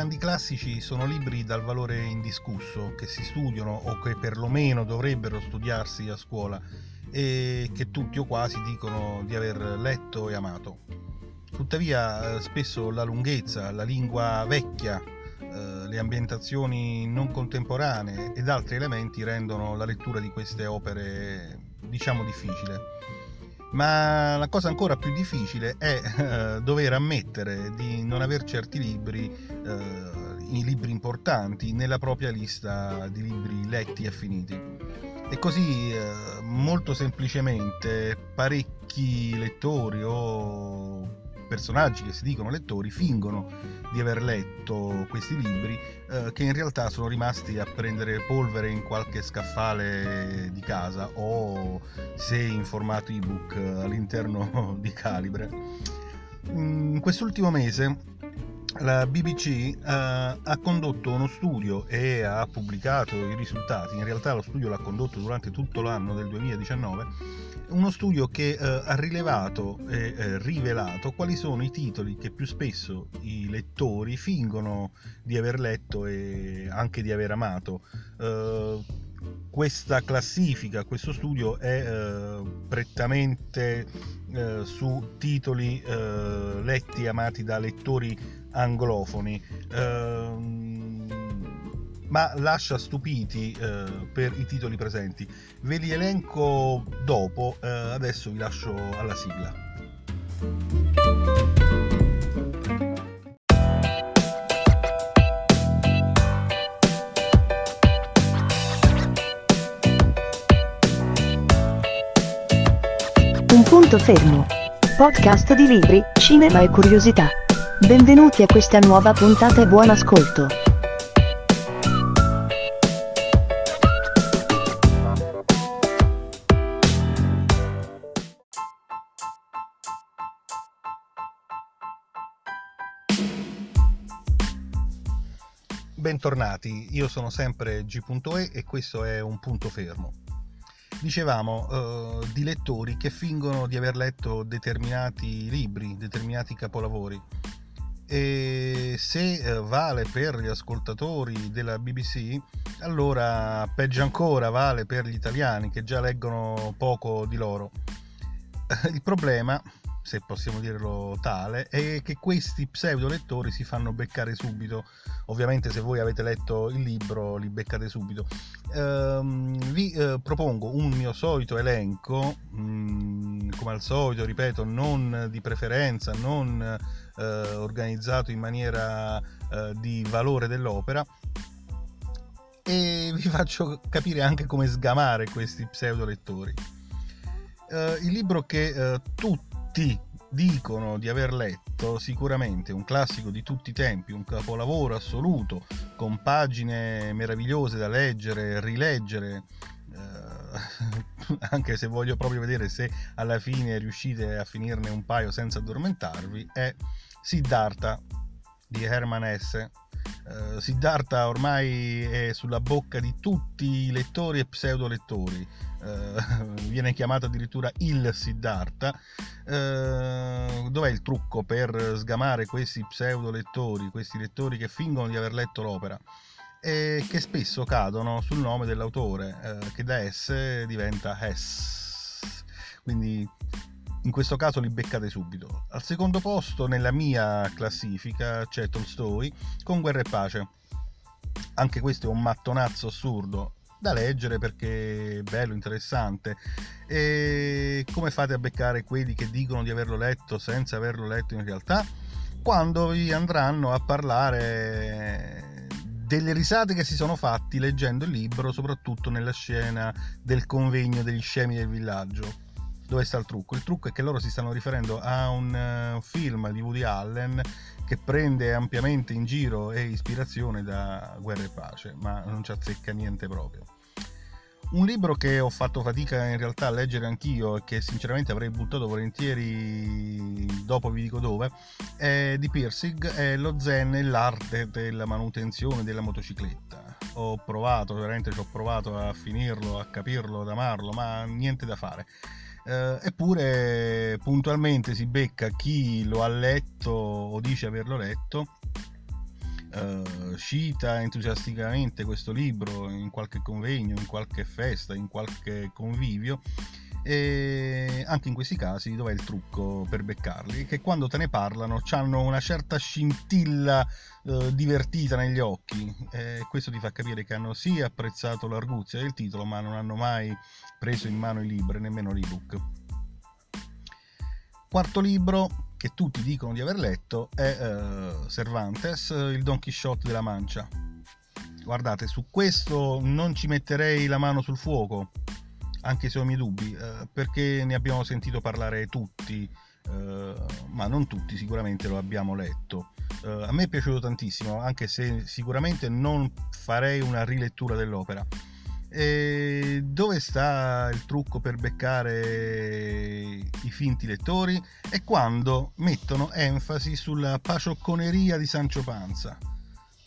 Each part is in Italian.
grandi classici sono libri dal valore indiscusso, che si studiano o che perlomeno dovrebbero studiarsi a scuola e che tutti o quasi dicono di aver letto e amato. Tuttavia eh, spesso la lunghezza, la lingua vecchia, eh, le ambientazioni non contemporanee ed altri elementi rendono la lettura di queste opere diciamo difficile. Ma la cosa ancora più difficile è eh, dover ammettere di non aver certi libri, eh, i libri importanti, nella propria lista di libri letti e finiti. E così eh, molto semplicemente parecchi lettori o personaggi che si dicono lettori fingono di aver letto questi libri eh, che in realtà sono rimasti a prendere polvere in qualche scaffale di casa o se in formato ebook all'interno di Calibre. In quest'ultimo mese la BBC eh, ha condotto uno studio e ha pubblicato i risultati, in realtà lo studio l'ha condotto durante tutto l'anno del 2019 uno studio che eh, ha rilevato e eh, rivelato quali sono i titoli che più spesso i lettori fingono di aver letto e anche di aver amato. Eh, questa classifica, questo studio è eh, prettamente eh, su titoli eh, letti e amati da lettori anglofoni. Ma lascia stupiti eh, per i titoli presenti. Ve li elenco dopo, eh, adesso vi lascio alla sigla. Un punto fermo. Podcast di libri, cinema e curiosità. Benvenuti a questa nuova puntata e buon ascolto. Bentornati, io sono sempre G.E e questo è un punto fermo. Dicevamo eh, di lettori che fingono di aver letto determinati libri, determinati capolavori. E se eh, vale per gli ascoltatori della BBC, allora peggio ancora vale per gli italiani che già leggono poco di loro. Il problema se possiamo dirlo tale, è che questi pseudo lettori si fanno beccare subito. Ovviamente se voi avete letto il libro li beccate subito. Ehm, vi eh, propongo un mio solito elenco, mh, mm, come al solito, ripeto, non di preferenza, non eh, organizzato in maniera eh, di valore dell'opera, e vi faccio capire anche come sgamare questi pseudo lettori. Uh, il libro che uh, tutti tutti dicono di aver letto sicuramente un classico di tutti i tempi, un capolavoro assoluto, con pagine meravigliose da leggere, rileggere, eh, anche se voglio proprio vedere se alla fine riuscite a finirne un paio senza addormentarvi, è Siddhartha di Herman S. Uh, Siddhartha ormai è sulla bocca di tutti i lettori e pseudo lettori eh, viene chiamato addirittura il Siddhartha. Eh, dov'è il trucco per sgamare questi pseudo lettori, questi lettori che fingono di aver letto l'opera? E che spesso cadono sul nome dell'autore, eh, che da S diventa S. Quindi in questo caso li beccate subito. Al secondo posto nella mia classifica c'è Tolstoi con Guerra e Pace. Anche questo è un mattonazzo assurdo, da leggere perché è bello, interessante. E come fate a beccare quelli che dicono di averlo letto senza averlo letto in realtà? Quando vi andranno a parlare delle risate che si sono fatti leggendo il libro, soprattutto nella scena del convegno degli scemi del villaggio. Dove sta il trucco? Il trucco è che loro si stanno riferendo a un uh, film di Woody Allen che prende ampiamente in giro e ispirazione da Guerra e Pace, ma non ci azzecca niente proprio. Un libro che ho fatto fatica in realtà a leggere anch'io e che sinceramente avrei buttato volentieri, dopo vi dico dove, è di Pirsig, è lo zen e l'arte della manutenzione della motocicletta. Ho provato, veramente ci ho provato a finirlo, a capirlo, ad amarlo, ma niente da fare. Uh, eppure puntualmente si becca chi lo ha letto o dice averlo letto eh, cita entusiasticamente questo libro in qualche convegno, in qualche festa, in qualche convivio e anche in questi casi dov'è il trucco per beccarli? Che quando te ne parlano hanno una certa scintilla eh, divertita negli occhi e questo ti fa capire che hanno sì apprezzato l'arguzia del titolo ma non hanno mai preso in mano i libri, nemmeno l'ebook. Quarto libro che tutti dicono di aver letto è uh, Cervantes, il Don Quixote della Mancia. Guardate, su questo non ci metterei la mano sul fuoco, anche se ho i miei dubbi, uh, perché ne abbiamo sentito parlare tutti, uh, ma non tutti sicuramente lo abbiamo letto. a me è piaciuto tantissimo, anche se sicuramente non farei una rilettura dell'opera e dove sta il trucco per beccare i finti lettori? È quando mettono enfasi sulla paciocconeria di Sancho Panza.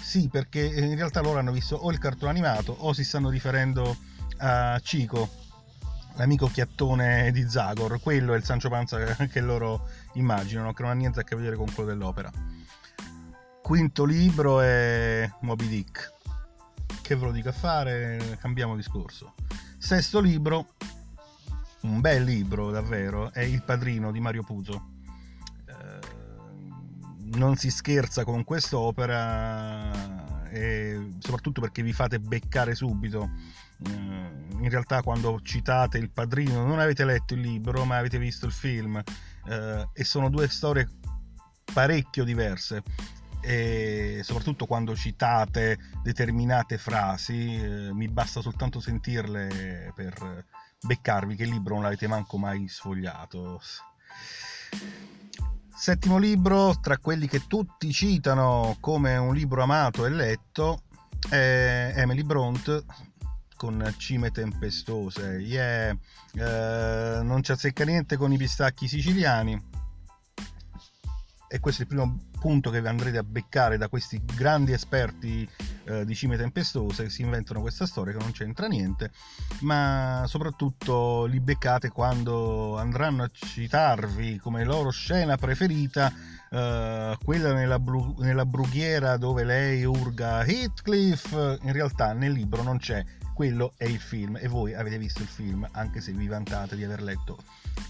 Sì, perché in realtà loro hanno visto o il cartone animato o si stanno riferendo a Cico, l'amico chiattone di Zagor. Quello è il Sancho Panza che loro immaginano, che non ha niente a che vedere con quello dell'opera. Quinto libro è Moby Dick che ve lo dico a fare, cambiamo discorso. Sesto libro, un bel libro davvero, è Il padrino di Mario Puzo. Eh, non si scherza con quest'opera soprattutto perché vi fate beccare subito. Eh, in realtà quando citate il padrino non avete letto il libro ma avete visto il film eh, e sono due storie parecchio diverse e soprattutto quando citate determinate frasi eh, mi basta soltanto sentirle per beccarvi che il libro non l'avete manco mai sfogliato settimo libro tra quelli che tutti citano come un libro amato e letto è Emily Bront con cime tempestose yeah. eh, non ci azzecca niente con i pistacchi siciliani e questo è il primo punto che andrete a beccare da questi grandi esperti eh, di cime tempestose che si inventano questa storia che non c'entra niente, ma soprattutto li beccate quando andranno a citarvi come loro scena preferita eh, quella nella, bru- nella brughiera dove lei urga Heathcliff, in realtà nel libro non c'è, quello è il film e voi avete visto il film anche se vi vantate di aver letto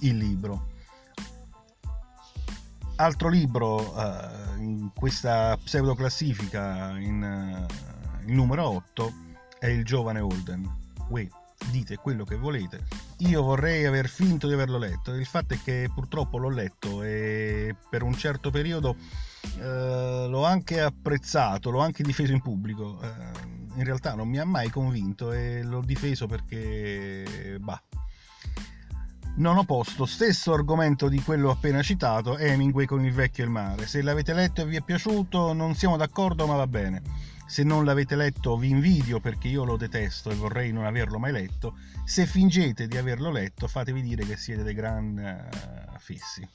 il libro altro libro uh, in questa pseudo classifica in, uh, il numero 8 è il giovane Holden. Uè, dite quello che volete. Io vorrei aver finto di averlo letto. Il fatto è che purtroppo l'ho letto e per un certo periodo uh, l'ho anche apprezzato l'ho anche difeso in pubblico. In realtà non mi ha mai convinto e l'ho difeso perché bah non ho posto stesso argomento di quello appena citato, Hemingway con il vecchio e il mare. Se l'avete letto e vi è piaciuto, non siamo d'accordo, ma va bene. Se non l'avete letto, vi invidio perché io lo detesto e vorrei non averlo mai letto. Se fingete di averlo letto, fatevi dire che siete dei gran uh, fissi.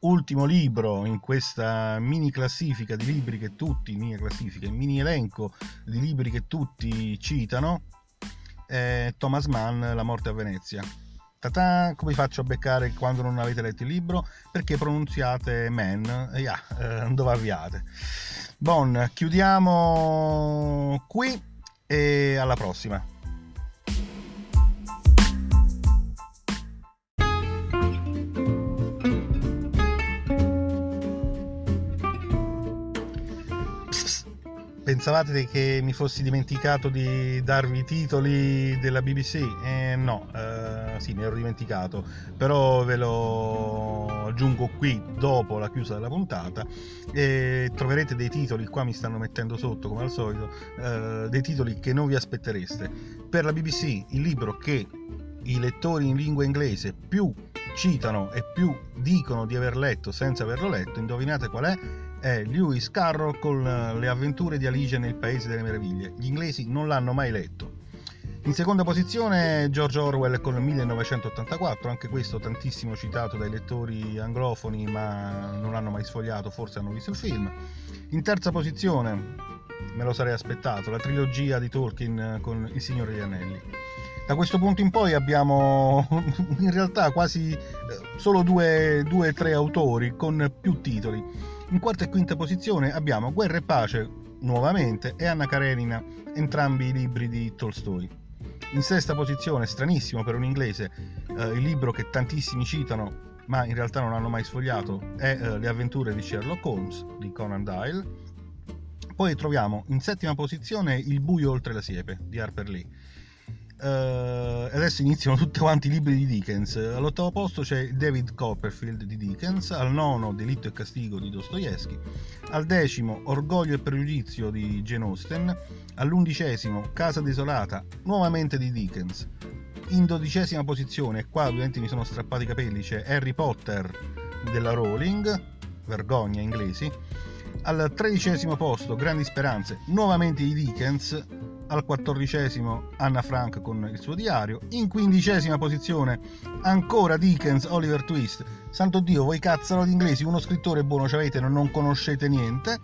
Ultimo libro in questa mini classifica di libri che tutti, mini classifica, mini elenco di libri che tutti citano, è Thomas Mann, La morte a Venezia Ta-ta, come faccio a beccare quando non avete letto il libro? Perché pronunziate man, yeah, eh, dove avviate. Bon, chiudiamo qui e alla prossima. Pensavate che mi fossi dimenticato di darvi i titoli della BBC? Eh, no, eh, sì, mi ero dimenticato, però ve lo aggiungo qui dopo la chiusa della puntata e troverete dei titoli, qua mi stanno mettendo sotto come al solito, eh, dei titoli che non vi aspettereste. Per la BBC il libro che i lettori in lingua inglese più citano e più dicono di aver letto senza averlo letto, indovinate qual è? È Lewis Carroll con eh, Le avventure di Alice nel Paese delle Meraviglie. Gli inglesi non l'hanno mai letto. In seconda posizione George Orwell con 1984, anche questo tantissimo citato dai lettori anglofoni ma non l'hanno mai sfogliato, forse hanno visto il film. In terza posizione, me lo sarei aspettato, la trilogia di Tolkien con Il Signore degli Anelli. Da questo punto in poi abbiamo in realtà quasi eh, solo due o tre autori con più titoli. In quarta e quinta posizione abbiamo Guerra e Pace, nuovamente, e Anna Karenina, entrambi i libri di Tolstoi. In sesta posizione, stranissimo per un inglese, eh, il libro che tantissimi citano, ma in realtà non hanno mai sfogliato, è eh, Le avventure di Sherlock Holmes di Conan Doyle. Poi troviamo in settima posizione Il buio oltre la siepe di Harper Lee Uh, adesso iniziano tutti quanti i libri di Dickens. All'ottavo posto c'è David Copperfield di Dickens, al nono Delitto e Castigo di Dostoevsky, al decimo Orgoglio e Pregiudizio di Jane Austen, all'undicesimo Casa desolata, nuovamente di Dickens. In dodicesima posizione, qua ovviamente mi sono strappati i capelli, c'è Harry Potter della Rowling, vergogna inglesi. Al tredicesimo posto Grandi Speranze, nuovamente di Dickens, al quattordicesimo Anna Frank con il suo diario, in quindicesima posizione ancora Dickens, Oliver Twist, santo Dio, voi cazzano di inglesi, uno scrittore buono ci avete, non conoscete niente,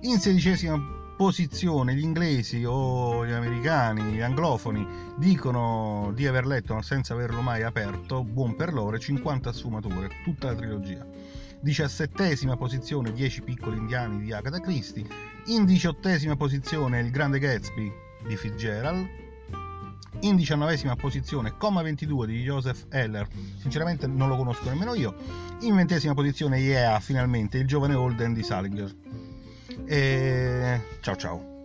in sedicesima posizione gli inglesi o gli americani, gli anglofoni dicono di aver letto senza averlo mai aperto, buon per loro, 50 sfumature, tutta la trilogia. Diciassettesima posizione 10 piccoli indiani di Agatha Christie, in diciottesima posizione Il Grande Gatsby di Fitzgerald. In diciannovesima posizione, Comma 22 di Joseph Heller, sinceramente non lo conosco nemmeno io. In ventesima posizione, Yeah, finalmente, il giovane Holden di Salinger. E ciao ciao.